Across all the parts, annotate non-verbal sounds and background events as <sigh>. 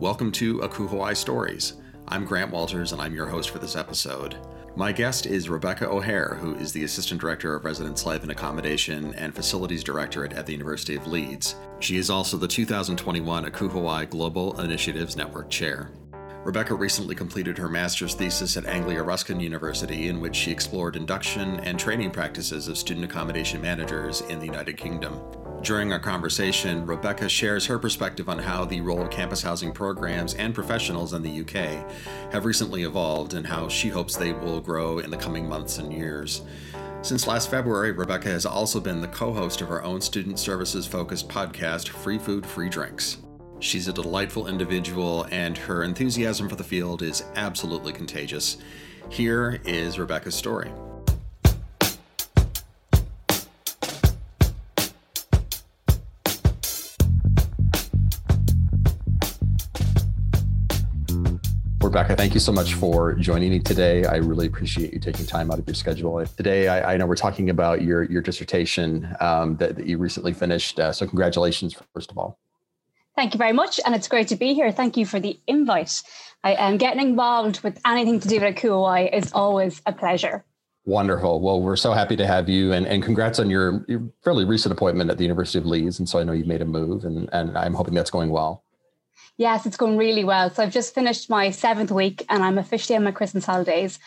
Welcome to ACUHO-I Stories. I'm Grant Walters, and I'm your host for this episode. My guest is Rebecca O'Hare, who is the Assistant Director of Residence Life and Accommodation and Facilities Directorate at the University of Leeds. She is also the 2021 ACUHO-I Global Initiatives Network Chair. Rebecca recently completed her master's thesis at Anglia Ruskin University, in which she explored induction and training practices of student accommodation managers in the United Kingdom. During our conversation, Rebecca shares her perspective on how the role of campus housing programs and professionals in the UK have recently evolved and how she hopes they will grow in the coming months and years. Since last February, Rebecca has also been the co host of her own student services focused podcast, Free Food, Free Drinks. She's a delightful individual, and her enthusiasm for the field is absolutely contagious. Here is Rebecca's story. Rebecca, thank you so much for joining me today. I really appreciate you taking time out of your schedule. Today, I, I know we're talking about your your dissertation um, that, that, you recently finished. Uh, so, congratulations, first of all. Thank you very much, and it's great to be here. Thank you for the invite. I am getting involved with anything to do with ACUHO-I is always a pleasure. Wonderful. Well, we're so happy to have you, and, and congrats on your, your fairly recent appointment at the University of Leeds. And so I know you've made a move, and, and I'm hoping that's going well. Yes, it's going really well. So I've just finished my seventh week and I'm officially on my Christmas holidays.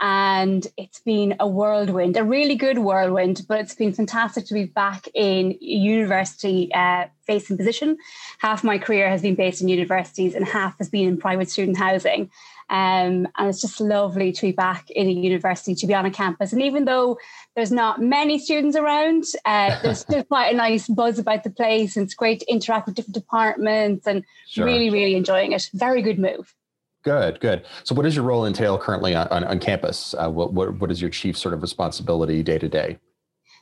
And it's been a whirlwind, a really good whirlwind, but it's been fantastic to be back in university uh, facing position. Half my career has been based in universities and half has been in private student housing. Um, and it's just lovely to be back in a university, to be on a campus. And even though there's not many students around, uh, there's still <laughs> quite a nice buzz about the place. And it's great to interact with different departments and sure. really, really enjoying it. Very good move. Good, good. So, what does your role entail currently on, on, on campus? Uh, what, what, what is your chief sort of responsibility day to day?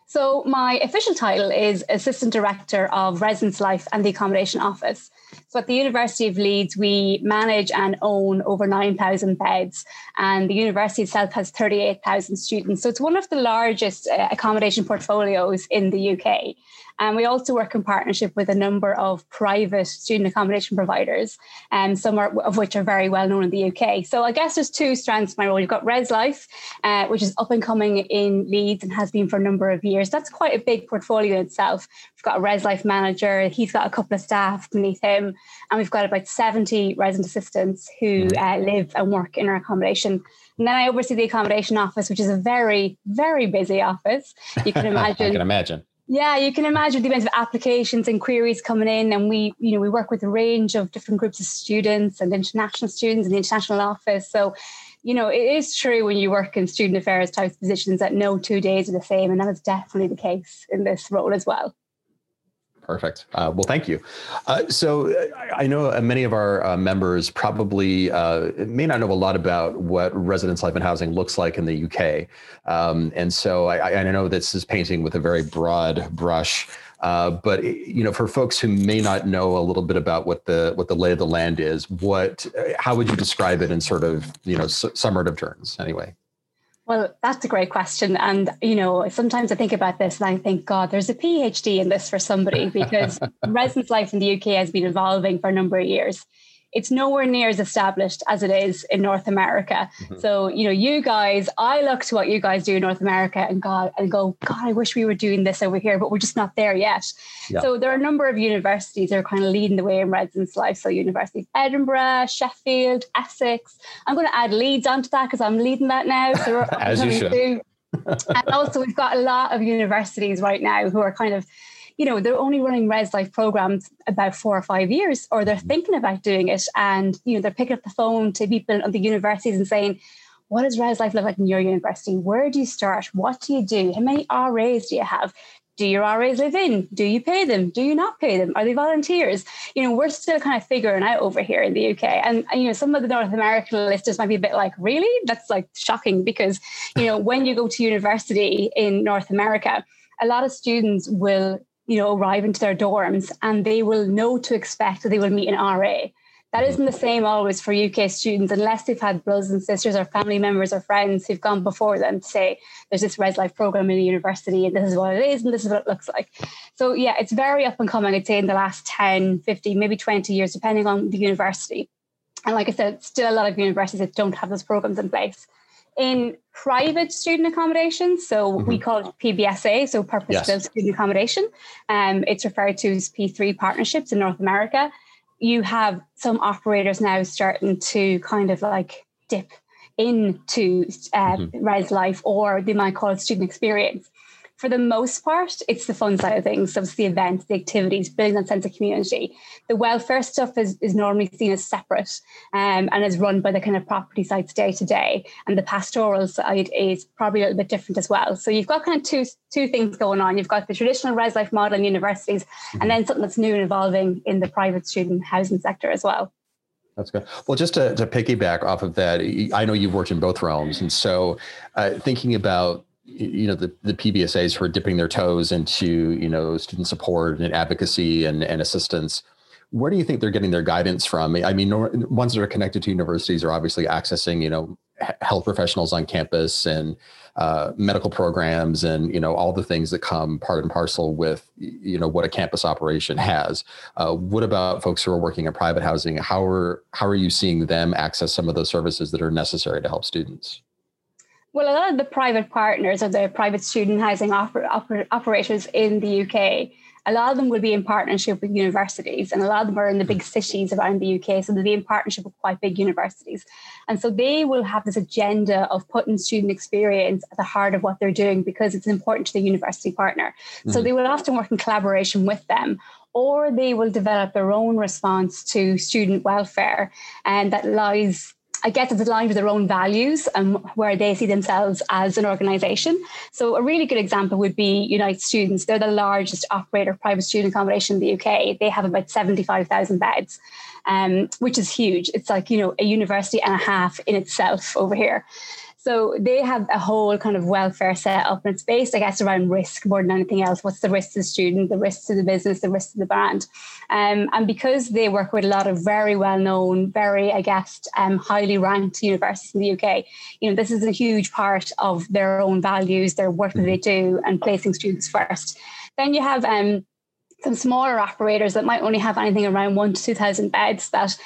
So, my official title is Assistant Director of Residence Life and the Accommodation Office. So, at the University of Leeds, we manage and own over 9,000 beds, and the university itself has 38,000 students. So, it's one of the largest uh, accommodation portfolios in the UK. And we also work in partnership with a number of private student accommodation providers, and um, some are, of which are very well known in the UK. So I guess there's two strands to my role. You've got Res Life, uh, which is up and coming in Leeds and has been for a number of years. That's quite a big portfolio in itself. We've got a Res Life manager, he's got a couple of staff beneath him, and we've got about 70 resident assistants who mm-hmm. uh, live and work in our accommodation. And then I oversee the accommodation office, which is a very, very busy office. You can <laughs> imagine. I can imagine. Yeah, you can imagine the amount of applications and queries coming in, and we, you know, we work with a range of different groups of students and international students in the international office. So, you know, it is true when you work in student affairs type positions that no two days are the same, and that is definitely the case in this role as well. Perfect. Uh, well, thank you. Uh, so I know uh, many of our uh, members probably uh, may not know a lot about what residence life and housing looks like in the UK. Um, and so I, I, know this is painting with a very broad brush. Uh, but you know, for folks who may not know a little bit about what the what the lay of the land is, what how would you describe it in sort of you know summative terms? Anyway. Well, that's a great question. And, you know, sometimes I think about this and I think, God, there's a PhD in this for somebody because <laughs> residence life in the UK has been evolving for a number of years it's nowhere near as established as it is in North America. Mm-hmm. So, you know, you guys, I look to what you guys do in North America and God and go, God, I wish we were doing this over here, but we're just not there yet. Yeah. So there are a number of universities that are kind of leading the way in residence life. So University of Edinburgh, Sheffield, Essex. I'm going to add Leeds onto that because I'm leading that now. So <laughs> as you should. and also we've got a lot of universities right now who are kind of you know, they're only running Res Life programs about four or five years, or they're mm-hmm. thinking about doing it. And, you know, they're picking up the phone to people at the universities and saying, what does Res Life look like in your university? Where do you start? What do you do? How many RAs do you have? Do your RAs live in? Do you pay them? Do you not pay them? Are they volunteers? You know, we're still kind of figuring out over here in the UK. And, and, you know, some of the North American listeners might be a bit like, really? That's like shocking because, you know, when you go to university in North America, a lot of students will you know, arrive into their dorms and they will know to expect that they will meet an RA. That mm-hmm. isn't the same always for UK students unless they've had brothers and sisters or family members or friends who've gone before them to say there's this Res Life program in the university and this is what it is and this is what it looks like. So yeah, it's very up and coming, I'd say in the last 10, 15, maybe 20 years, depending on the university. And like I said, still a lot of universities that don't have those programs in place in private student accommodation. So mm-hmm. we call it PBSA, so purpose built yes. student accommodation. Um, it's referred to as P3 partnerships in North America. You have some operators now starting to kind of like dip into uh, mm-hmm. res life, or they might call it student experience for the most part, it's the fun side of things. So it's the events, the activities, building that sense of community. The welfare stuff is, is normally seen as separate um, and is run by the kind of property sites day to day. And the pastoral side is probably a little bit different as well. So you've got kind of two two things going on. You've got the traditional res life model in universities, mm-hmm. and then something that's new and evolving in the private student housing sector as well. That's good. Well, just to, to piggyback off of that, I know you've worked in both realms. And so uh, thinking about you know the, the pbsas for dipping their toes into you know student support and advocacy and, and assistance where do you think they're getting their guidance from? I mean ones that are connected to universities are obviously accessing you know health professionals on campus and uh, medical programs and you know all the things that come part and parcel with you know what a campus operation has. Uh, what about folks who are working in private housing? How are how are you seeing them access some of those services that are necessary to help students well, a lot of the private partners or the private student housing oper- oper- operators in the UK, a lot of them will be in partnership with universities, and a lot of them are in the big cities around the UK. So they'll be in partnership with quite big universities. And so they will have this agenda of putting student experience at the heart of what they're doing because it's important to the university partner. Mm-hmm. So they will often work in collaboration with them or they will develop their own response to student welfare and that lies I guess it's aligned with their own values and where they see themselves as an organization. So a really good example would be Unite Students. They're the largest operator of private student accommodation in the UK. They have about 75,000 beds, um, which is huge. It's like, you know, a university and a half in itself over here. So they have a whole kind of welfare set up and it's based, I guess, around risk more than anything else. What's the risk to the student, the risk to the business, the risk to the brand? Um, and because they work with a lot of very well known, very, I guess, um, highly ranked universities in the UK, you know, this is a huge part of their own values, their work that they do, and placing students first. Then you have um, some smaller operators that might only have anything around one to 2,000 beds that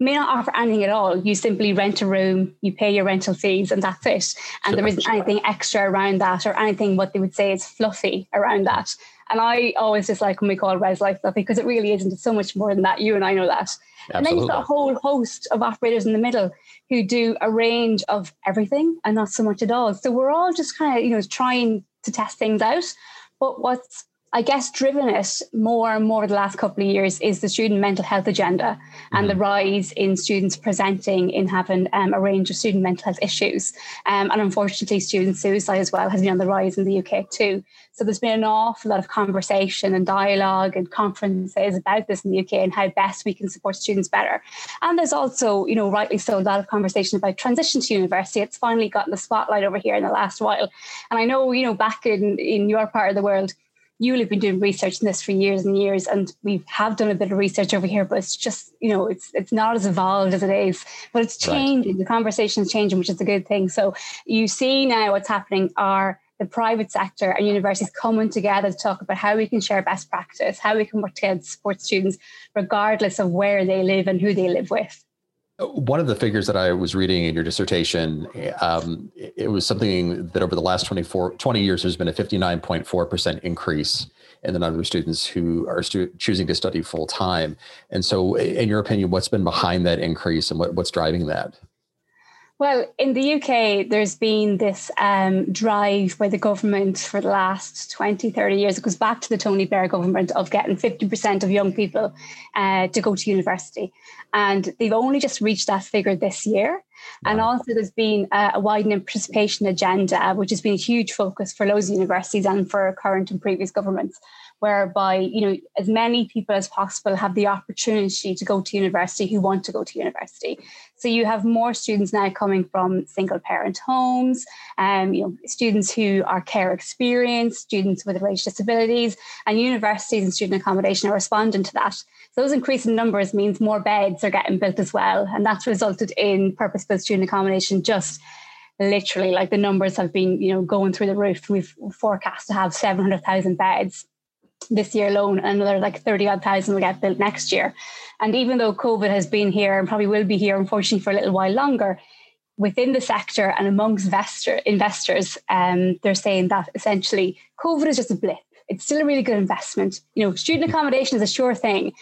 may not offer anything at all. You simply rent a room, you pay your rental fees, and that's it. And there isn't anything extra around that or anything what they would say is fluffy around that. And I always just like when we call Res Life fluffy because it really isn't. It's so much more than that. You and I know that. Absolutely. And then you've got a whole host of operators in the middle who do a range of everything and not so much at all. So we're all just kind of, you know, trying to test things out. But what's I guess driven it more and more the last couple of years is the student mental health agenda and mm-hmm. the rise in students presenting in having um, a range of student mental health issues. Um, and unfortunately, student suicide as well has been on the rise in the UK too. So there's been an awful lot of conversation and dialogue and conferences about this in the UK and how best we can support students better. And there's also, you know, rightly so, a lot of conversation about transition to university. It's finally gotten the spotlight over here in the last while. And I know, you know, back in, in your part of the world, you will have been doing research in this for years and years, and we have done a bit of research over here, but it's just you know it's it's not as evolved as it is, but it's changing. Right. The conversation is changing, which is a good thing. So you see now what's happening are the private sector and universities coming together to talk about how we can share best practice, how we can work together to support students, regardless of where they live and who they live with. One of the figures that I was reading in your dissertation, um, it was something that over the last 24, 20 years, there's been a 59.4% increase in the number of students who are stu- choosing to study full time. And so, in your opinion, what's been behind that increase and what, what's driving that? Well, in the UK, there's been this um, drive by the government for the last 20, 30 years. It goes back to the Tony Blair government of getting 50% of young people uh, to go to university. And they've only just reached that figure this year. Wow. And also, there's been a, a widening participation agenda, which has been a huge focus for loads of universities and for current and previous governments. Whereby you know as many people as possible have the opportunity to go to university who want to go to university. So you have more students now coming from single parent homes um, you know students who are care experienced students with range disabilities and universities and student accommodation are responding to that. So those increasing numbers means more beds are getting built as well and that's resulted in purpose built student accommodation just literally like the numbers have been you know going through the roof. We've forecast to have 700,000 beds this year alone another like 30 odd thousand will get built next year and even though covid has been here and probably will be here unfortunately for a little while longer within the sector and amongst investor, investors um, they're saying that essentially covid is just a blip it's still a really good investment you know student accommodation is a sure thing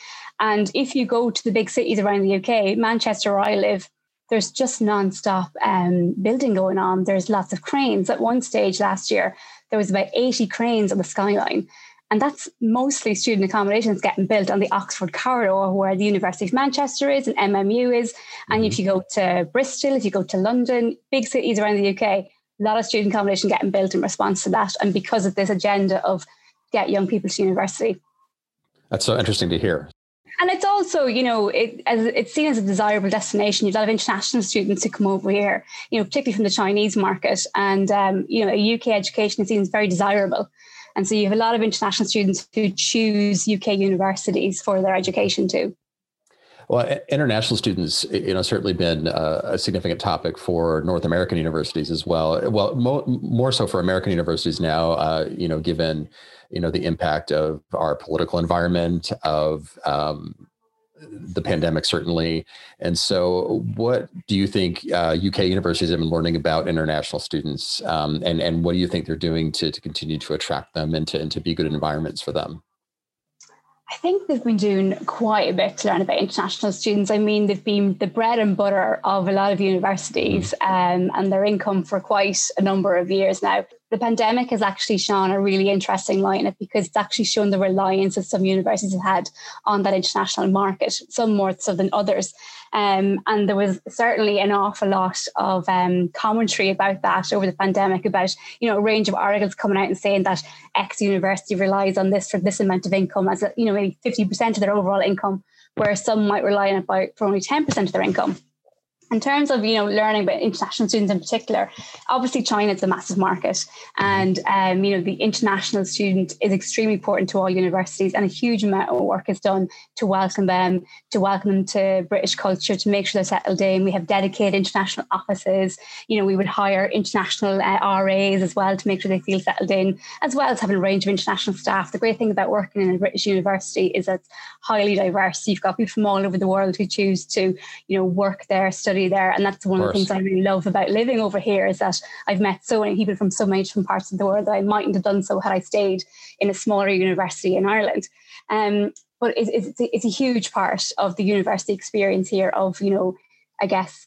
and if you go to the big cities around the uk manchester where i live there's just non-stop um, building going on. There's lots of cranes. At one stage last year, there was about 80 cranes on the skyline. And that's mostly student accommodations getting built on the Oxford corridor where the University of Manchester is and MMU is. And if mm-hmm. you go to Bristol, if you go to London, big cities around the UK, a lot of student accommodation getting built in response to that. And because of this agenda of get young people to university. That's so interesting to hear and it's also you know it, as it's seen as a desirable destination. You have a lot of international students who come over here, you know, particularly from the Chinese market, and um, you know, a UK education is seen as very desirable. And so you have a lot of international students who choose UK universities for their education too. Well, international students, you know, certainly been a, a significant topic for North American universities as well. Well, mo- more so for American universities now, uh, you know, given you know the impact of our political environment of um, the pandemic certainly. And so what do you think uh, uk universities have been learning about international students um, and and what do you think they're doing to, to continue to attract them and to, and to be good environments for them? I think they've been doing quite a bit to learn about international students. I mean, they've been the bread and butter of a lot of universities um, and their income for quite a number of years now the pandemic has actually shown a really interesting in it because it's actually shown the reliance that some universities have had on that international market, some more so than others. Um, and there was certainly an awful lot of um, commentary about that over the pandemic, about you know a range of articles coming out and saying that X university relies on this for this amount of income as you know maybe fifty percent of their overall income, whereas some might rely on it for only ten percent of their income in terms of you know learning about international students in particular obviously china is a massive market and um, you know the international student is extremely important to all universities and a huge amount of work is done to welcome them to welcome them to british culture to make sure they're settled in. We have dedicated international offices. You know we would hire international uh, ras as well to make sure they feel settled in as well as having a range of international staff. The great thing about working in a british university is that it's highly diverse. You've got people from all over the world who choose to you know work there study there. And that's one of, of the things I really love about living over here is that I've met so many people from so many different parts of the world that I mightn't have done so had I stayed in a smaller university in Ireland. Um, but it's, it's, it's a huge part of the university experience here of, you know, I guess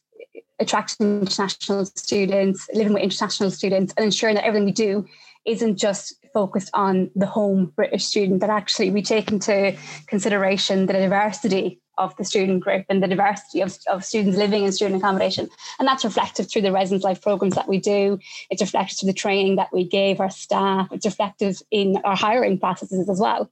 attracting international students, living with international students, and ensuring that everything we do isn't just focused on the home British student, that actually we take into consideration the diversity of the student group and the diversity of, of students living in student accommodation. And that's reflected through the residence life programs that we do. It's reflected through the training that we gave our staff. It's reflected in our hiring processes as well.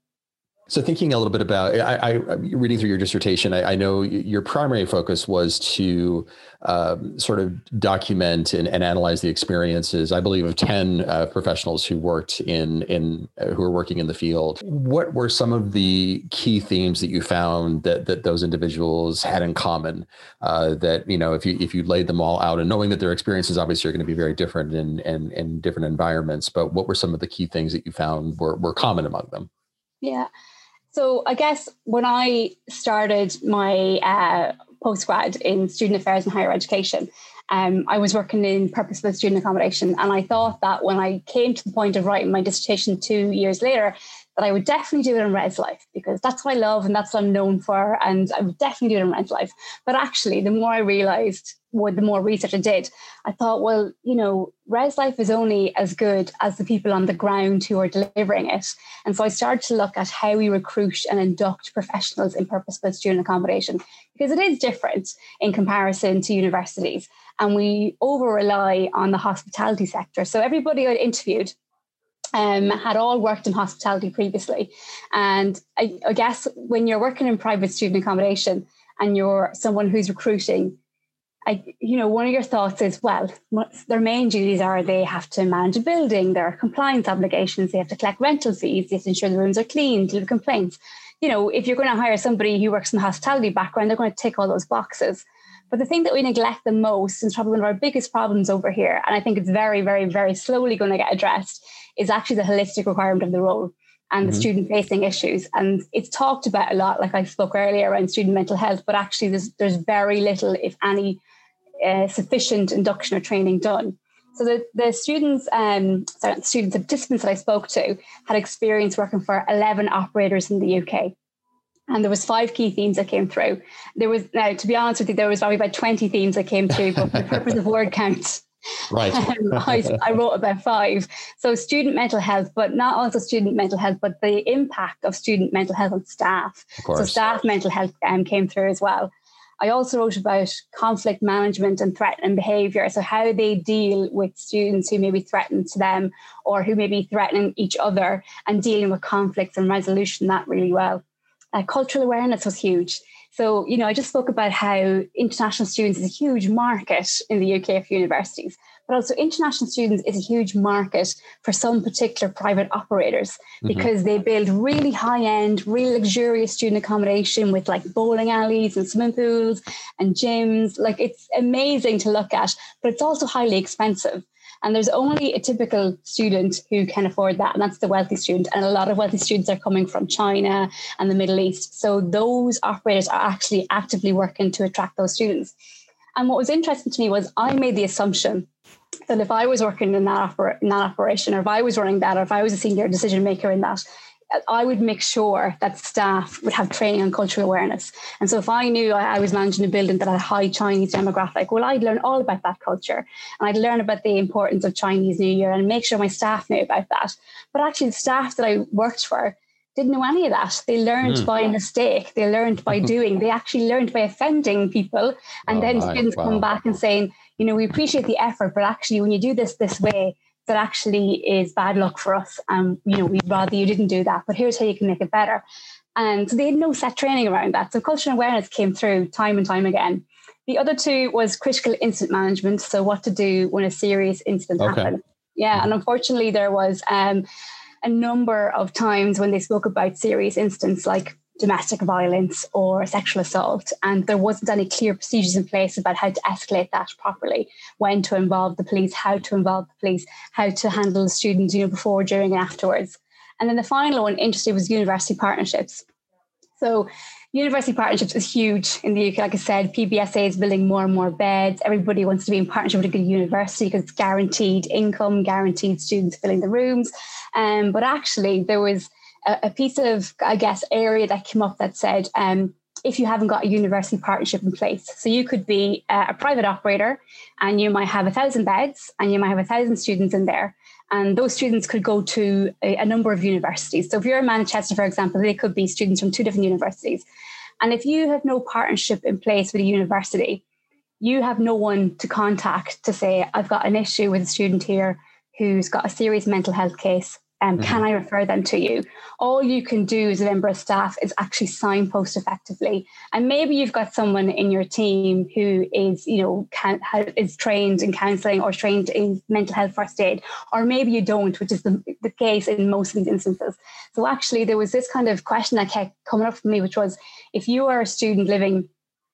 So, thinking a little bit about, I, I reading through your dissertation, I, I, know your primary focus was to um, sort of document and, and, analyze the experiences. I believe of ten uh, professionals who worked in in uh, who were working in the field. What were some of the key themes that you found that that those individuals had in common? Uh, that you know, if you if you laid them all out, and knowing that their experiences obviously are going to be very different in in, in different environments, but what were some of the key things that you found were were common among them? Yeah. So I guess when I started my uh, postgrad in student affairs and higher education, um, I was working in purpose-built student accommodation, and I thought that when I came to the point of writing my dissertation two years later, that I would definitely do it in res life because that's what I love and that's what I'm known for, and I would definitely do it in res life. But actually, the more I realised what the more research I did, I thought, well, you know, res life is only as good as the people on the ground who are delivering it. And so I started to look at how we recruit and induct professionals in purpose-built student accommodation because it is different in comparison to universities. And we over rely on the hospitality sector. So everybody I interviewed um, had all worked in hospitality previously. And I, I, guess when you're working in private student accommodation and you're someone who's recruiting, I, you know, one of your thoughts is, well, their main duties are they have to manage a building, there are compliance obligations, they have to collect rental fees, they have to ensure the rooms are clean, deal with complaints. You know, if you're going to hire somebody who works in the hospitality background, they're going to tick all those boxes. But the thing that we neglect the most, and probably one of our biggest problems over here, and I think it's very, very, very slowly going to get addressed, is actually the holistic requirement of the role and mm-hmm. the student facing issues. And it's talked about a lot, like I spoke earlier around student mental health, but actually there's, there's very little, if any, uh, sufficient induction or training done. So the, the students, um, sorry, students, the participants that I spoke to had experience working for 11 operators in the UK. And there was five key themes that came through. There was now, to be honest with you, there was probably about 20 themes that came through, but for the purpose of word count, Right. <laughs> Um, I, I, wrote about five. So student mental health, but not also student mental health, but the impact of student mental health on staff. So staff mental health um, came through as well. I also wrote about conflict management and threat and behavior. So how they deal with students who may be threatened to them or who may be threatening each other and dealing with conflicts and resolution that really well. Uh, cultural awareness was huge. So, you know, I just spoke about how international students is a huge market in the UK for universities, but also international students is a huge market for some particular private operators mm-hmm. because they build really high end, really luxurious student accommodation with like bowling alleys and swimming pools and gyms. Like it's amazing to look at, but it's also highly expensive. And there's only a typical student who can afford that, and that's the wealthy student. And a lot of wealthy students are coming from China and the Middle East. So those operators are actually actively working to attract those students. And what was interesting to me was I made the assumption that if I was working in that, oper- in that operation, or if I was running that, or if I was a senior decision maker in that, I would make sure that staff would have training on cultural awareness. And so if I knew I, was managing a building that had a high Chinese demographic, well, I'd learn all about that culture and I'd learn about the importance of Chinese New Year and make sure my staff knew about that. But actually, the staff that I worked for didn't know any of that. They learned mm. by mistake. They learned by <laughs> doing. They actually learned by offending people. And oh, then students wow. come back and saying, you know, we appreciate the effort, but actually, when you do this this way, that actually is bad luck for us. And, you know, we'd rather you didn't do that, but here's how you can make it better. And so they had no set training around that. So cultural awareness came through time and time again. The other two was critical incident management. So what to do when a serious incident okay. happened. Yeah. And unfortunately, there was um, a number of times when they spoke about serious incidents like domestic violence or sexual assault. And there wasn't any clear procedures in place about how to escalate that properly, when to involve the police, how to involve the police, how to handle the students, you know, before, during, and afterwards. And then the final one, interesting, was university partnerships. So university partnerships is huge in the UK. Like I said, PBSA is building more and more beds. Everybody wants to be in partnership with a good university because it's guaranteed income, guaranteed students filling the rooms. Um, but actually, there was a, a piece of, I guess, area that came up that said, um, if you haven't got a university partnership in place. So you could be a, a private operator and you might have a thousand beds and you might have a thousand students in there. And those students could go to a, a, number of universities. So if you're in Manchester, for example, they could be students from two different universities. And if you have no partnership in place with a university, you have no one to contact to say, I've got an issue with a student here who's got a serious mental health case um, mm-hmm. can I refer them to you? All you can do as a member of staff is actually signpost effectively. And maybe you've got someone in your team who is, you know, can, is trained in counselling or trained in mental health first aid, or maybe you don't, which is the, the case in most of these instances. So actually, there was this kind of question that kept coming up for me, which was, if you are a student living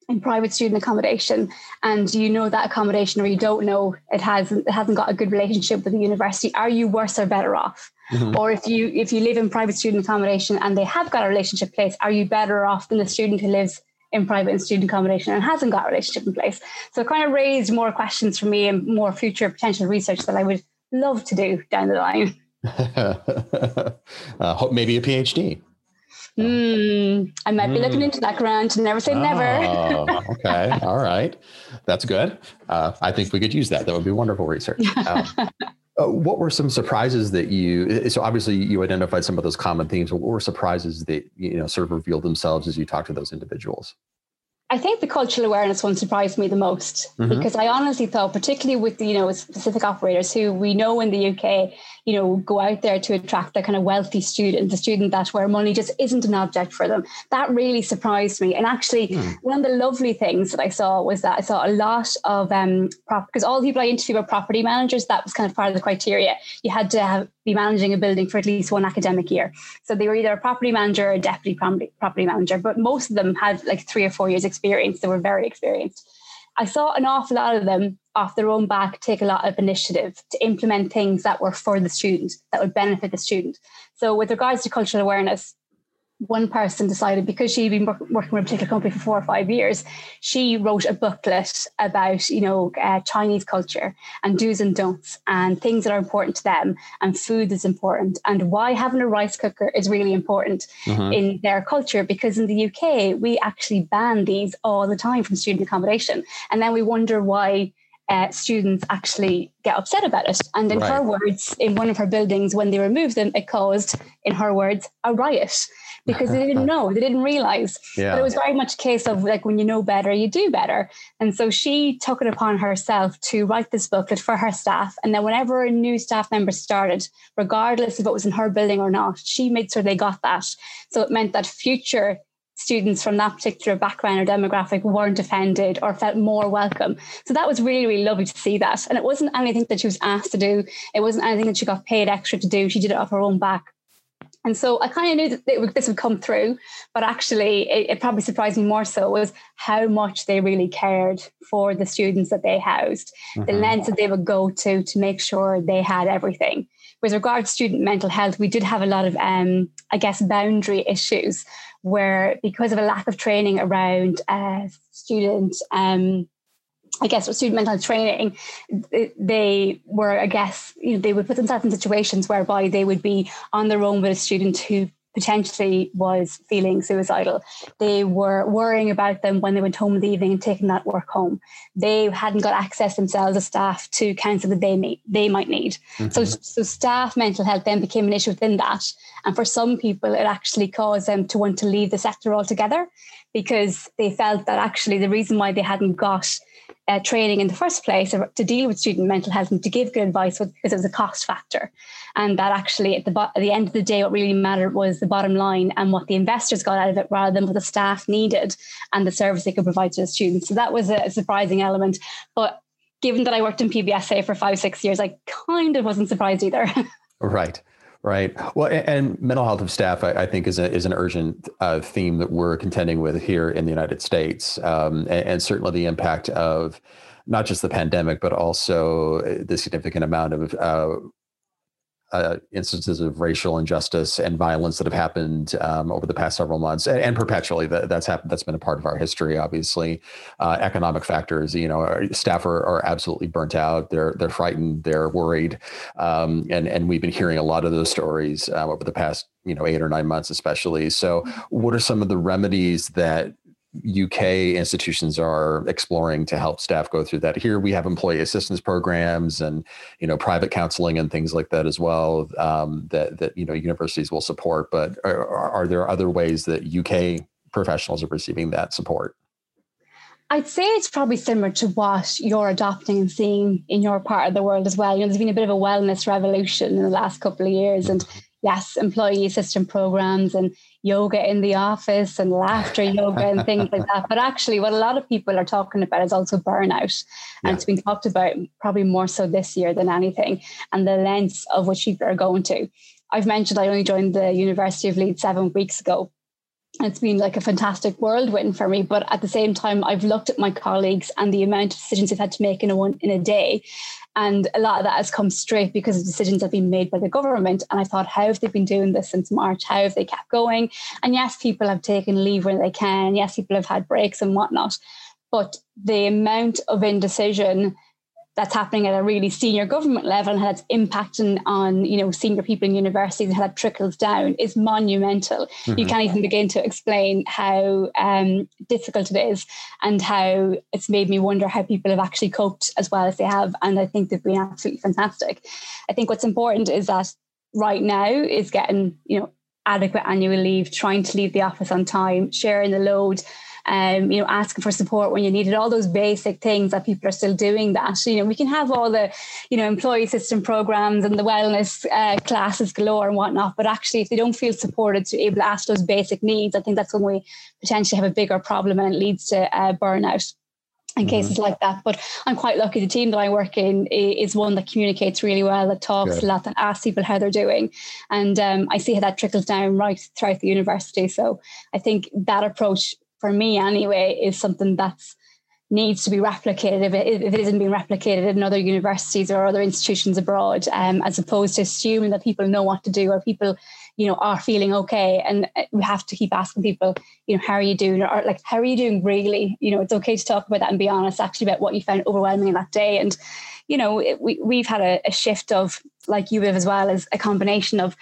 in private student accommodation. And you know that accommodation or you don't know it hasn't it hasn't got a good relationship with the university. Are you worse or better off? Mm-hmm. or if you if you live in private student accommodation and they have got a relationship place are you better off than the student who lives in private and student accommodation and hasn't got a relationship in place? So it kind of raised more questions for me and more future potential research that i would love to do down the line. <laughs> Uh, maybe a phd Mm, I might mm. be looking hmm. into that grant. Never say oh, never. <laughs> okay. All right. That's good. Uh, I think we could use that. That would be wonderful research. Um, uh, what were some surprises that you? So obviously you identified some of those common themes. What were surprises that you know sort of revealed themselves as you talked to those individuals? I think the cultural awareness one surprised me the most mm-hmm. because I honestly thought, particularly with the, you know specific operators who we know in the UK, you know, go out there to attract the kind of wealthy student, the student that where money just isn't an object for them. That really surprised me. And actually, mm. one of the lovely things that I saw was that I saw a lot of um because all the people I interviewed were property managers. That was kind of part of the criteria. You had to have, be managing a building for at least one academic year. So they were either a property manager or a deputy property manager, but most of them had like three or four years experience. They were very experienced. I saw an awful lot of them off their own back take a lot of initiative to implement things that were for the student, that would benefit the student. So, with regards to cultural awareness, one person decided because she'd been working with a particular company for four or five years, she wrote a booklet about you know uh, Chinese culture and do's and don'ts and things that are important to them and food is important and why having a rice cooker is really important uh-huh. in their culture because in the UK we actually ban these all the time from student accommodation and then we wonder why uh, students actually get upset about it. And in right. her words, in one of her buildings, when they removed them, it caused, in her words, a riot because they didn't <laughs> know, they didn't realize. Yeah. But it was very much a case of like when you know better, you do better. And so she took it upon herself to write this booklet for her staff. And then whenever a new staff member started, regardless if it was in her building or not, she made sure they got that. So it meant that future students from that particular background or demographic weren't offended or felt more welcome. So that was really, really lovely to see that. And it wasn't anything that she was asked to do. It wasn't anything that she got paid extra to do. She did it off her own back. And so I kind of knew that this would come through, but actually, it, it, probably surprised me more so was how much they really cared for the students that they housed, mm-hmm. the lengths that they would go to to make sure they had everything. With regard to student mental health, we did have a lot of, um, I guess, boundary issues where, because of a lack of training around uh, student um, I guess student mental training, they were, I guess, you know, they would put themselves in situations whereby they would be on their own with a student who potentially was feeling suicidal. They were worrying about them when they went home in the evening and taking that work home. They hadn't got access themselves as staff to counsel that they need, they might need. Mm-hmm. So, so staff mental health then became an issue within that. And for some people, it actually caused them to want to leave the sector altogether because they felt that actually the reason why they hadn't got uh, training in the first place to deal with student mental health and to give good advice was because it was a cost factor. And that actually, at the, bo- at the end of the day, what really mattered was the bottom line and what the investors got out of it rather than what the staff needed and the service they could provide to the students. So that was a, a surprising element. But given that I worked in PBSA for five, six years, I kind of wasn't surprised either. <laughs> right. Right. Well, and mental health of staff, I, I think, is a, is an urgent uh, theme that we're contending with here in the United States, um, and, and, certainly the impact of not just the pandemic, but also the significant amount of uh, uh, instances of racial injustice and violence that have happened um, over the past several months, and, and perpetually. That, that's happened. That's been a part of our history. Obviously, uh, economic factors. You know, our staff are, are absolutely burnt out. They're they're frightened. They're worried, um, and and we've been hearing a lot of those stories uh, over the past you know eight or nine months, especially. So, what are some of the remedies that UK institutions are exploring to help staff go through that. Here we have employee assistance programs and you know private counseling and things like that as well um, that that you know universities will support. But are, are there other ways that UK professionals are receiving that support? I'd say it's probably similar to what you're adopting and seeing in your part of the world as well. You know, there's been a bit of a wellness revolution in the last couple of years, and yes, employee assistance programs and yoga in the office and laughter <laughs> yoga and things like that. But actually, what a lot of people are talking about is also burnout. And yeah. it's been talked about probably more so this year than anything, and the lengths of which people are going to. I've mentioned I only joined the University of Leeds seven weeks ago. It's been like a fantastic whirlwind for me, but at the same time, I've looked at my colleagues and the amount of decisions they've had to make in a one in a day, and a lot of that has come straight because of decisions have been made by the government. And I thought, how have they been doing this since March? How have they kept going? And yes, people have taken leave when they can. Yes, people have had breaks and whatnot. But the amount of indecision that's happening at a really senior government level and how that's impacting on you know senior people in universities and how that trickles down is monumental. Mm-hmm. You can't even begin to explain how um, difficult it is and how it's made me wonder how people have actually coped as well as they have. And I think they've been absolutely fantastic. I think what's important is that right now is getting you know adequate annual leave, trying to leave the office on time, sharing the load um, you know, asking for support when you needed all those basic things that people are still doing that. You know, we can have all the, you know, employee system programs and the wellness uh, classes galore and whatnot, but actually if they don't feel supported to be able to ask those basic needs, I think that's when we potentially have a bigger problem and it leads to uh, burnout and mm-hmm. cases like that. But I'm quite lucky. The team that I work in is one that communicates really well, that talks Good. a lot, that asks people how they're doing. And um, I see how that trickles down right throughout the university. So I think that approach, for me anyway, is something that's needs to be replicated if it, if it isn't being replicated in other universities or other institutions abroad, um, as opposed to assuming that people know what to do or people you know are feeling okay. And uh, we have to keep asking people you know how are you doing? Or like how are you doing really? You know it's okay to talk about that and be honest actually about what you found overwhelming that day. And you know it, we, we've had a, a shift of like you have as well as a combination of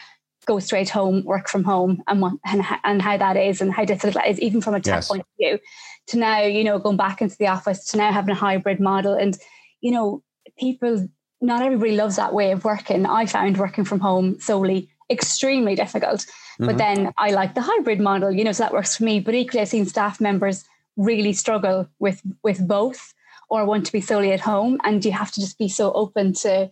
go straight home, work from home, and what, and, and how that is, and how difficult that is, even from a tech yes. point of view. To now, you know, going back into the office, to now having a hybrid model, and you know, people, not everybody loves that way of working. I found working from home solely extremely difficult. Mm-hmm. But then I like the hybrid model, you know, so that works for me. But equally, I've seen staff members really struggle with with both or want to be solely at home. And you have to just be so open to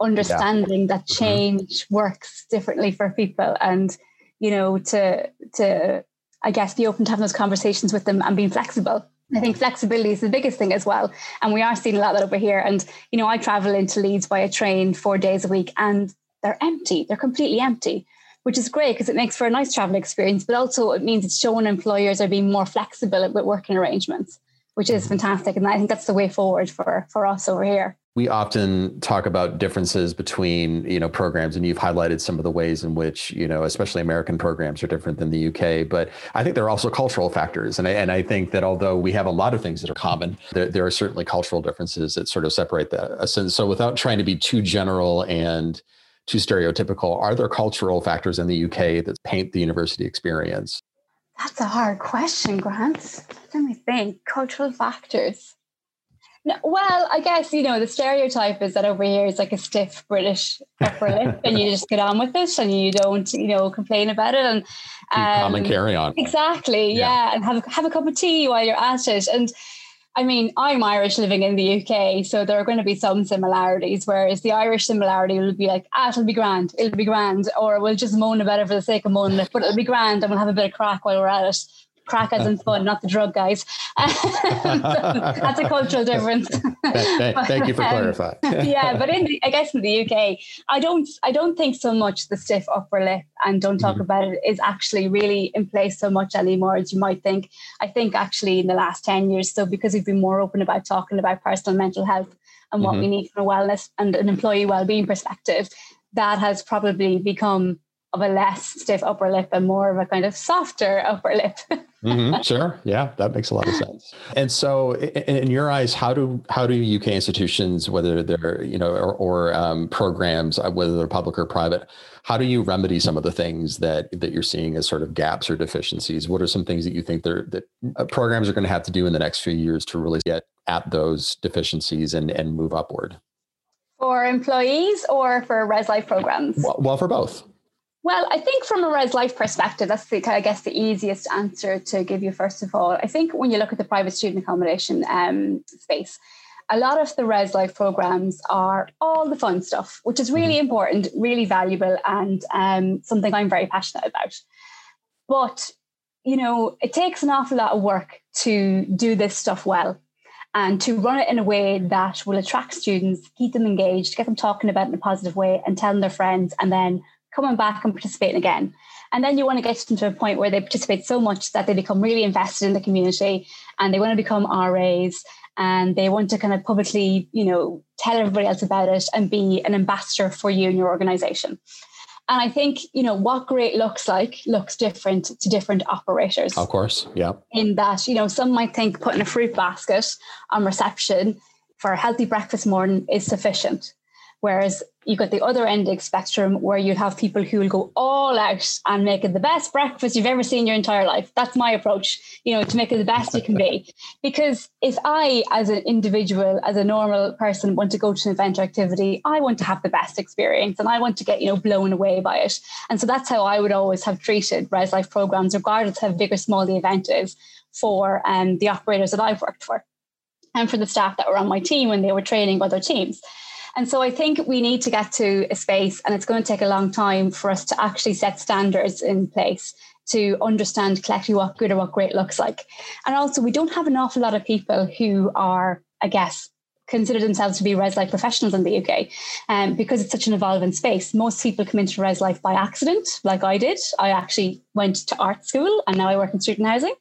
understanding yeah. that mm-hmm. change mm-hmm. works differently for people and, you know, to to I guess be open to having those conversations with them and being flexible. I think flexibility is the biggest thing as well. And we are seeing a lot of that over here. And, you know, I travel into Leeds by a train four days a week and they're empty. They're completely empty, which is great because it makes for a nice travel experience, but also it means it's showing employers are being more flexible with working arrangements, which is fantastic. And I think that's the way forward for, for us over here we often talk about differences between you know programs and you've highlighted some of the ways in which you know especially american programs are different than the uk but i think there are also cultural factors. And I, and I think that although we have a lot of things that are common there, there are certainly cultural differences that sort of separate that uh, so, so without trying to be too general and too stereotypical are there cultural factors in the uk that paint the university experience? That's a hard question grant. Let me think. Cultural factors no, well, I guess you know the stereotype is that over here is like a stiff British upper lip, <laughs> and you just get on with it, and you don't, you know, complain about it, and um, and carry on. Exactly, yeah. yeah, and have have a cup of tea while you're at it. And I mean, I'm Irish living in the UK, so there are going to be some similarities. Whereas the Irish similarity will be like, ah, it'll be grand, it'll be grand, or we'll just moan about it for the sake of moaning it, but it'll be grand, and we'll have a bit of crack while we're at it crack as in <laughs> fun, not the drug guys. <laughs> that's a cultural difference. Thank you for <laughs> um, clarifying. yeah, but in the, I guess in the UK, I don't I don't think so much the stiff upper lip and don't talk mm-hmm. about it is actually really in place so much anymore as you might think. I think actually in the last 10 years, so because we've been more open about talking about personal mental health and what mm-hmm. we need from a wellness and an employee well-being perspective, that has probably become of a less stiff upper lip and more of a kind of softer upper lip. <laughs> mm-hmm, sure, yeah, that makes a lot of sense. And so, in, in, your eyes, how do how do UK institutions, whether they're you know or, or um, programs, uh, whether they're public or private, how do you remedy some of the things that that you're seeing as sort of gaps or deficiencies? What are some things that you think they're, that uh, programs are going to have to do in the next few years to really get at those deficiencies and and move upward? For employees or for Res Life programs? Well, well for both. Well, I think from a res life perspective, that's the I guess the easiest answer to give you. First of all, I think when you look at the private student accommodation um, space, a lot of the res life programs are all the fun stuff, which is really mm-hmm. important, really valuable, and um, something I'm very passionate about. But you know, it takes an awful lot of work to do this stuff well and to run it in a way that will attract students, keep them engaged, get them talking about it in a positive way, and telling their friends, and then coming back and participating again. And then you want to get them to a point where they participate so much that they become really invested in the community and they want to become RAs and they want to kind of publicly, you know, tell everybody else about it and be an ambassador for you and your organization. And I think, you know, what great looks like looks different to different operators. Of course. Yeah. In that, you know, some might think putting a fruit basket on reception for a healthy breakfast morning is sufficient. Whereas you've got the other end of the spectrum where you'd have people who will go all out and make it the best breakfast you've ever seen in your entire life. That's my approach, you know, to make it the best it can be. <laughs> Because if I, as an individual, as a normal person, want to go to an event or activity, I want to have the best experience and I want to get, you know, blown away by it. And so that's how I would always have treated Res Life programs, regardless how big or small the event is for um, the operators that I've worked for and for the staff that were on my team when they were training other teams. And so I think we need to get to a space, and it's going to take a long time for us to actually set standards in place to understand collectively what good or what great looks like. And also, we don't have an awful lot of people who are, I guess, consider themselves to be res life professionals in the UK um, because it's such an evolving space. Most people come into res life by accident, like I did. I actually went to art school and now I work in student housing.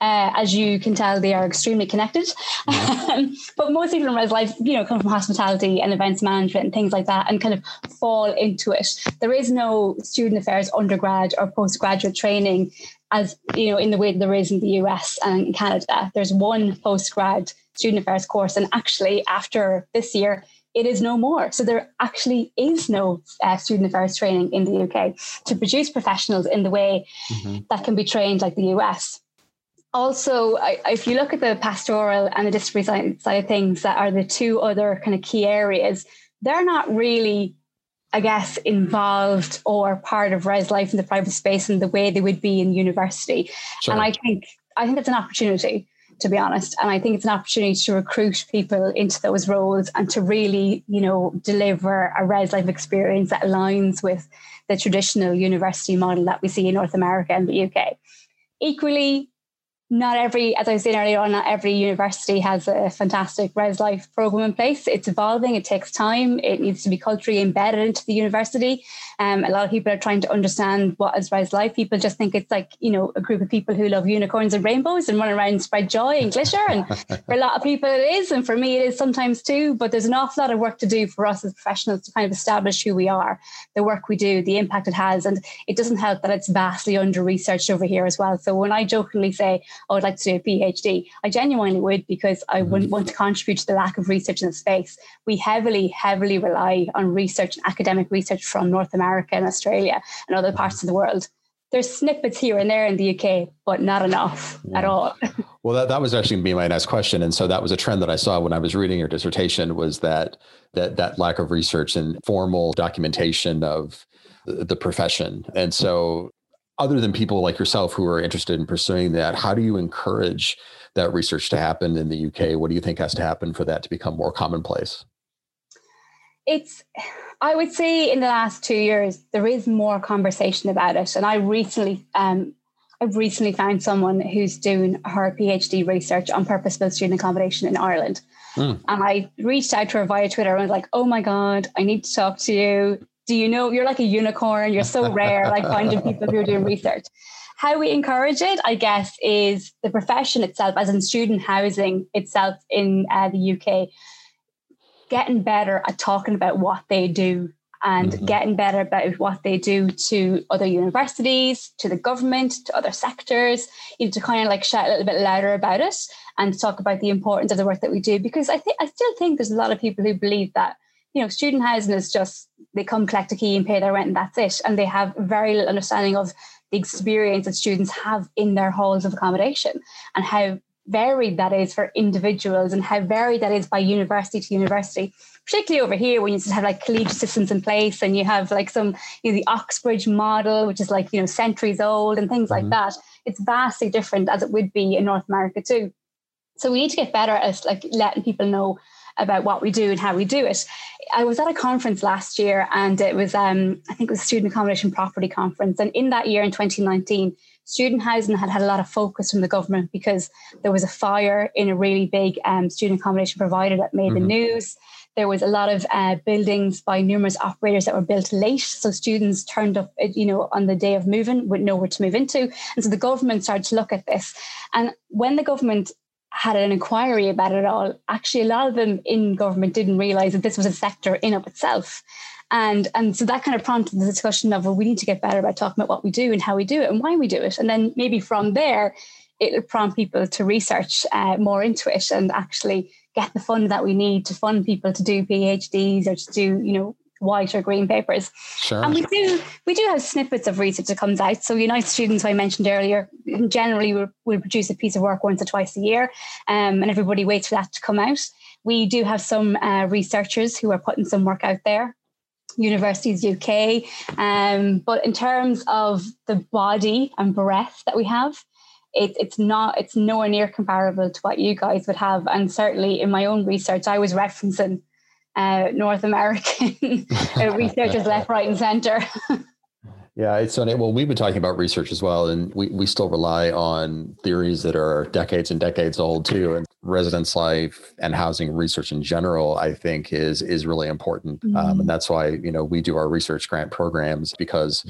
Uh, as you can tell, they are extremely connected. Mm-hmm. <laughs> but most people in res life, you know, come from hospitality and events management and things like that and kind of fall into it. There is no student affairs undergrad or postgraduate training as you know in the way there is in the US and in Canada. There's one postgrad student affairs course. And actually, after this year, it is no more. So there actually is no uh, student affairs training in the UK to produce professionals in the way mm-hmm. that can be trained like the US. Also, I, if you look at the pastoral and the disciplinary side of things, that are the two other kind of key areas, they're not really I guess, involved or part of res life in the private space in the way they would be in university. Sure. And I think I think it's an opportunity to be honest. And I think it's an opportunity to recruit people into those roles and to really, you know, deliver a res life experience that aligns with the traditional university model that we see in North America and the UK. Equally, not every, as I was saying earlier on, not every university has a fantastic Res Life program in place. It's evolving, it takes time, it needs to be culturally embedded into the university. Um, a lot of people are trying to understand what is Res Life. People just think it's like, you know, a group of people who love unicorns and rainbows and run around and spread joy and glitter. And <laughs> for a lot of people, it is. And for me, it is sometimes too. But there's an awful lot of work to do for us as professionals to kind of establish who we are, the work we do, the impact it has. And it doesn't help that it's vastly under researched over here as well. So when I jokingly say, I would like to do a PhD. I genuinely would because I mm-hmm. wouldn't want to contribute to the lack of research in the space. We heavily, heavily rely on research and academic research from North America and Australia and other parts of the world. There's snippets here and there in the UK, but not enough yeah. at all. <laughs> well, that, that was actually going to be my next question. And so that was a trend that I saw when I was reading your dissertation was that that that lack of research and formal documentation of the profession. And so other than people like yourself who are interested in pursuing that, how do you encourage that research to happen in the UK? What do you think has to happen for that to become more commonplace? It's, I would say, in the last two years there is more conversation about it, and I recently, um, I've recently found someone who's doing her PhD research on purpose-built student accommodation in Ireland. Mm. And I reached out to her via Twitter and was like, "Oh my god, I need to talk to you do you know you're like a unicorn you're so rare like finding people who are doing research how we encourage it i guess is the profession itself as in student housing itself in uh, the uk getting better at talking about what they do and mm-hmm. getting better about what they do to other universities, to the government, to other sectors, you know, to kind of like shout a little bit louder about it and talk about the importance of the work that we do. Because I think I still think there's a lot of people who believe that you know, student housing is just they come collect a key and pay their rent and that's it. And they have very little understanding of the experience that students have in their halls of accommodation and how varied that is for individuals and how varied that is by university to university. Particularly over here when you just have like collegiate systems in place and you have like some, you know, the Oxbridge model, which is like, you know, centuries old and things mm-hmm. like that. It's vastly different as it would be in North America too. So we need to get better at like letting people know about what we do and how we do it. I was at a conference last year and it was, um, I think it was Student Accommodation Property Conference. And in that year in 2019, student housing had had a lot of focus from the government because there was a fire in a really big um, student accommodation provider that made mm-hmm. the news. There was a lot of uh, buildings by numerous operators that were built late, so students turned up, uh, you know, on the day of moving with nowhere to move into, and so the government started to look at this. And when the government had an inquiry about it all, actually a lot of them in government didn't realize that this was a sector in of itself. And and so that kind of prompted the discussion of well, we need to get better about talking about what we do and how we do it and why we do it. And then maybe from there, it'll prompt people to research uh, more into it and actually get the fund that we need to fund people to do PhDs or to do, you know, white or green papers. Sure. And we do we do have snippets of research that comes out. So Unite Students, I mentioned earlier, generally we produce a piece of work once or twice a year, um, and everybody waits for that to come out. We do have some uh, researchers who are putting some work out there. Universities UK, um, but in terms of the body and breadth that we have, it, it's not it's nowhere near comparable to what you guys would have and certainly in my own research i was referencing uh, north american <laughs> researchers left right and center <laughs> Yeah, it's funny. Well, we've been talking about research as well, and we, we still rely on theories that are decades and decades old too. And residence life and housing research in general, I think, is is really important, mm-hmm. um, and that's why you know we do our research grant programs because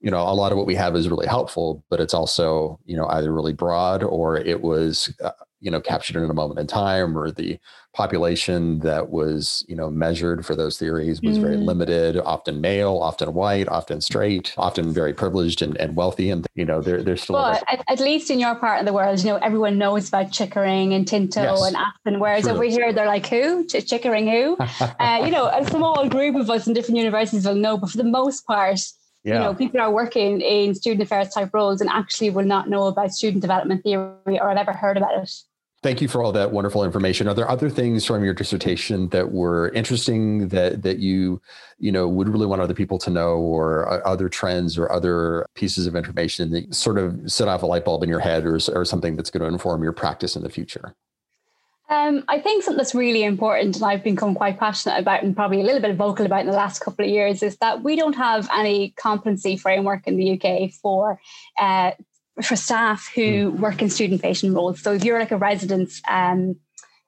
you know a lot of what we have is really helpful, but it's also you know either really broad or it was uh, you know captured in a moment in time or the population that was you know measured for those theories was mm. very limited often male often white often straight often very privileged and, and wealthy and you know they're, they're still but at, at, least in your part of the world you know everyone knows about chickering and tinto yes. and Astin whereas True. over here they're like who Ch- chickering who uh, you know a small group of us in different universities will know but for the most part yeah. you know people are working in student affairs type roles and actually will not know about student development theory or have ever heard about it Thank you for all that wonderful information. Are there other things from your dissertation that were interesting that that you, you know, would really want other people to know, or uh, other trends or other pieces of information that sort of set off a light bulb in your head, or or something that's going to inform your practice in the future? Um, I think something that's really important, and I've become quite passionate about, and probably a little bit vocal about in the last couple of years, is that we don't have any competency framework in the UK for uh, for staff who mm. work in student facing roles. So if you're like a residence, um,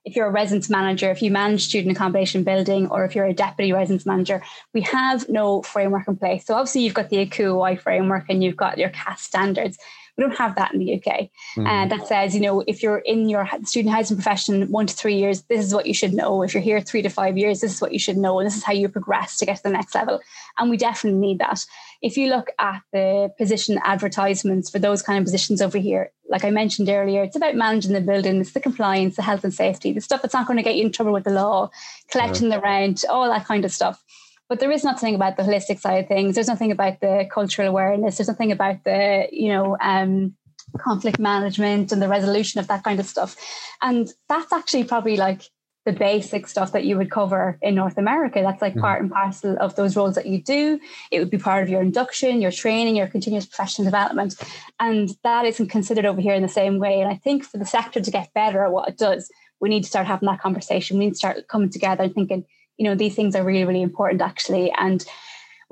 if you're a residence manager, if you manage student accommodation building, or if you're a deputy residence manager, we have no framework in place. So obviously you've got the ACUHO-I framework and you've got your CAS standards. We don't have that in the UK. Mm. And that says, you know, if you're in your student housing profession one to three years, this is what you should know. If you're here three to five years, this is what you should know. And this is how you progress to get to the next level. And we definitely need that. If you look at the position advertisements for those kind of positions over here, like I mentioned earlier, it's about managing the building, it's the compliance, the health and safety, the stuff that's not going to get you in trouble with the law, collecting the rent, all that kind of stuff. But there is nothing about the holistic side of things. There's nothing about the cultural awareness. There's nothing about the, you know, um, conflict management and the resolution of that kind of stuff. And that's actually probably like the basic stuff that you would cover in North America. That's like mm-hmm. part and parcel of those roles that you do. It would be part of your induction, your training, your continuous professional development. And that isn't considered over here in the same way. And I think for the sector to get better at what it does, we need to start having that conversation. We need to start coming together and thinking, you know these things are really really important actually and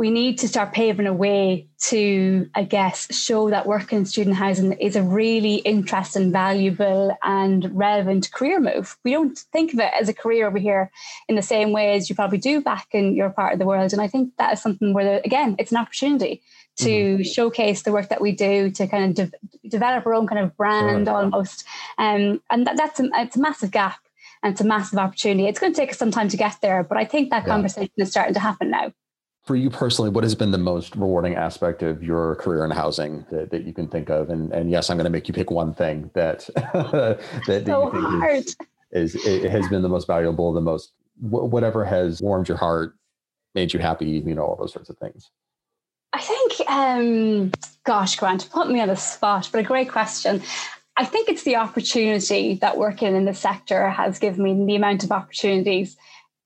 we need to start paving a way to i guess show that working in student housing is a really interesting valuable and relevant career move we don't think of it as a career over here in the same way as you probably do back in your part of the world and i think that is something where again it's an opportunity to mm-hmm. showcase the work that we do to kind of de- develop our own kind of brand almost um, and that, that's a, it's a massive gap and it's a massive opportunity. It's going to take us some time to get there, but I think that yeah. conversation is starting to happen now. For you personally, what has been the most rewarding aspect of your career in housing that, that you can think of? And and yes, I'm going to make you pick one thing that <laughs> that, that so you think hard. Is, is it has been the most valuable, the most whatever has warmed your heart, made you happy, you know, all those sorts of things. I think, um, gosh, Grant, put me on the spot, but a great question. I think it's the opportunity that working in the sector has given me the amount of opportunities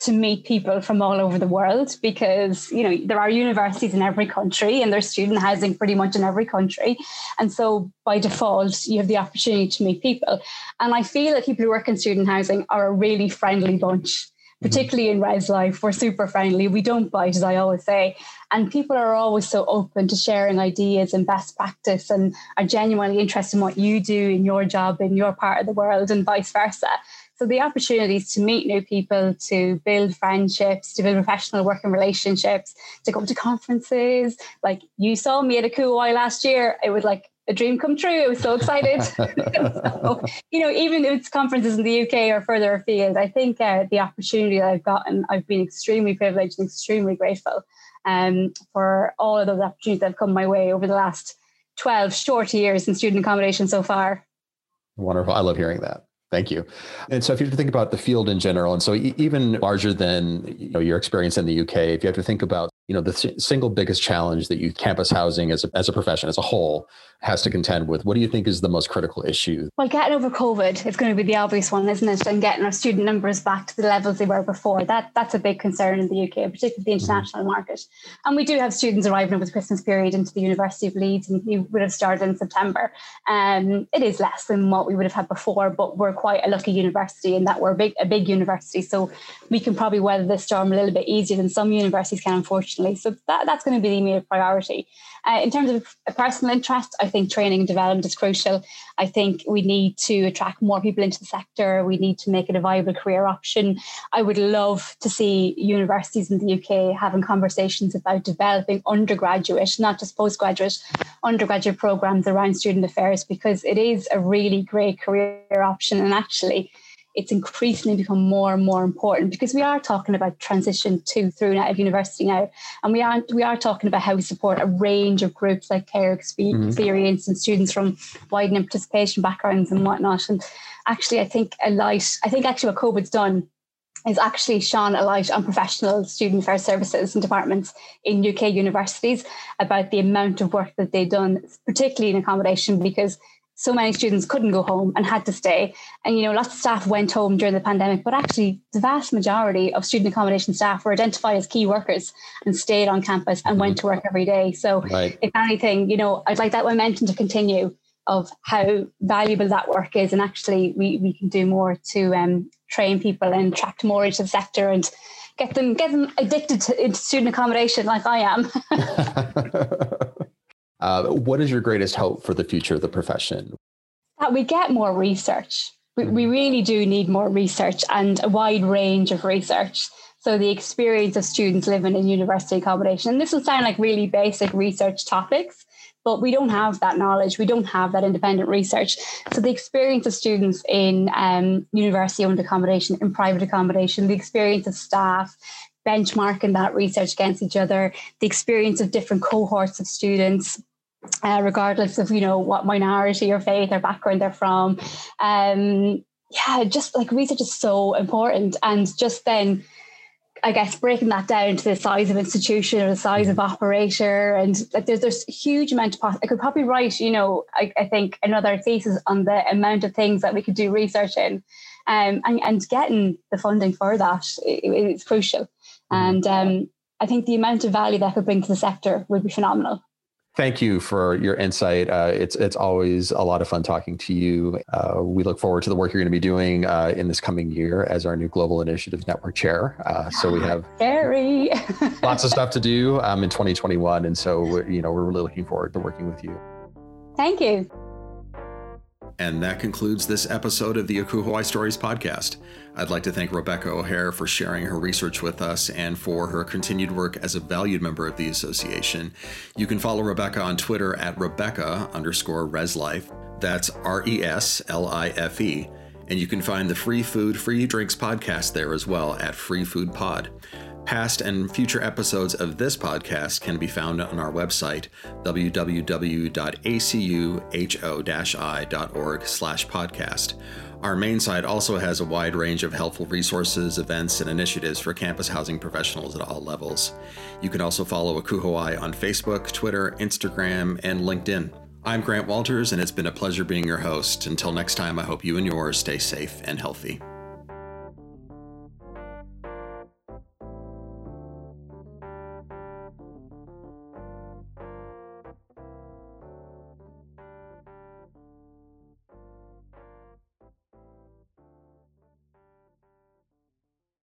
to meet people from all over the world because you know there are universities in every country and there's student housing pretty much in every country and so by default you have the opportunity to meet people and i feel that people who work in student housing are a really friendly bunch mm-hmm. particularly in Res Life, we're super friendly. We don't bite, as I always say. And people are always so open to sharing ideas and best practice and are genuinely interested in what you do in your job in your part of the world and vice versa. So the opportunities to meet new people, to build friendships, to build professional working relationships, to go to conferences. Like you saw me at ACUHO-I last year. It was like a dream come true. I was so excited. <laughs> <laughs> so, you know, even if it's conferences in the UK or further afield, I think uh, the opportunity that I've gotten, I've been extremely privileged and extremely grateful um, for all of those opportunities that have come my way over the last 12 short years in student accommodation so far. Wonderful. I love hearing that. Thank you. And so, if you have to think about the field in general, and so even larger than you know your experience in the UK, if you have to think about you know the single biggest challenge that youth campus housing as a, as a profession as a whole has to contend with what do you think is the most critical issue? Well getting over covid is going to be the obvious one isn't it? And getting our student numbers back to the levels they were before. That that's a big concern in the uk particularly the mm-hmm. international mm-hmm. market. And we do have students arriving over the christmas period into the university of leeds and we would have started in september. Um, it is less than what we would have had before but we're quite a lucky university in that we're a big, a big university. So we can probably weather this storm a little bit easier than some universities can unfortunately unfortunately. So that, that's going to be the immediate priority. Uh, in terms of personal interest, I think training and development is crucial. I think we need to attract more people into the sector. We need to make it a viable career option. I would love to see universities in the UK having conversations about developing undergraduate, not just postgraduate, undergraduate programs around student affairs because it is a really great career option. And actually, it's increasingly become more and more important because we are talking about transition to through and out of university now, and we are we are talking about how we support a range of groups like care mm-hmm. experience mm-hmm. and students from widening participation backgrounds and whatnot. And actually, I think a light. I think actually what COVID's done is actually shone a light on professional student affairs services and departments in UK universities about the amount of work that they've done, particularly in accommodation, because so many students couldn't go home and had to stay. And, you know, lots of staff went home during the pandemic, but actually the vast majority of student accommodation staff were identified as key workers and stayed on campus and went to work every day. So right. if anything, you know, I'd like that momentum to continue of how valuable that work is. And actually we, we can do more to um, train people and attract more into the sector and get them, get them addicted to student accommodation like I am. <laughs> <laughs> Uh, what is your greatest hope for the future of the profession? That we get more research. We, we mm-hmm. really do need more research and a wide range of research. So the experience of students living in university accommodation. And this will sound like really basic research topics, but we don't have that knowledge. We don't have that independent research. So the experience of students in um, university owned accommodation, in private accommodation, the experience of staff, benchmarking that research against each other, the experience of different cohorts of students, uh, regardless of you know what minority or faith or background they're from. Um, yeah, just like research is so important, and just then. I guess breaking that down to the size of institution or the size of operator, and like there's there's huge amount of. I could probably write, you know, I, I think another thesis on the amount of things that we could do research in, um, and and getting the funding for that is crucial. And um, I think the amount of value that could bring to the sector would be phenomenal. Thank you for your insight. Uh, it's it's always a lot of fun talking to you. Uh, we look forward to the work you're going to be doing uh, in this coming year as our new Global Initiatives Network Chair. Uh, so we have very <laughs> lots of stuff to do um, in 2021, and so you know we're really looking forward to working with you. Thank you. And that concludes this episode of the ACUHO-I Stories podcast. I'd like to thank Rebecca O'Hare for sharing her research with us and for her continued work as a valued member of the association. You can follow Rebecca on Twitter at Rebecca underscore Reslife. That's R E S L I F E. And you can find the Free Food, Free Drinks podcast there as well at Free Food Pod. Past and future episodes of this podcast can be found on our website, www.acuho-i.org slash podcast. Our main site also has a wide range of helpful resources, events, and initiatives for campus housing professionals at all levels. You can also follow ACUHO-I on Facebook, Twitter, Instagram, and LinkedIn. I'm Grant Walters, and it's been a pleasure being your host. Until next time, I hope you and yours stay safe and healthy.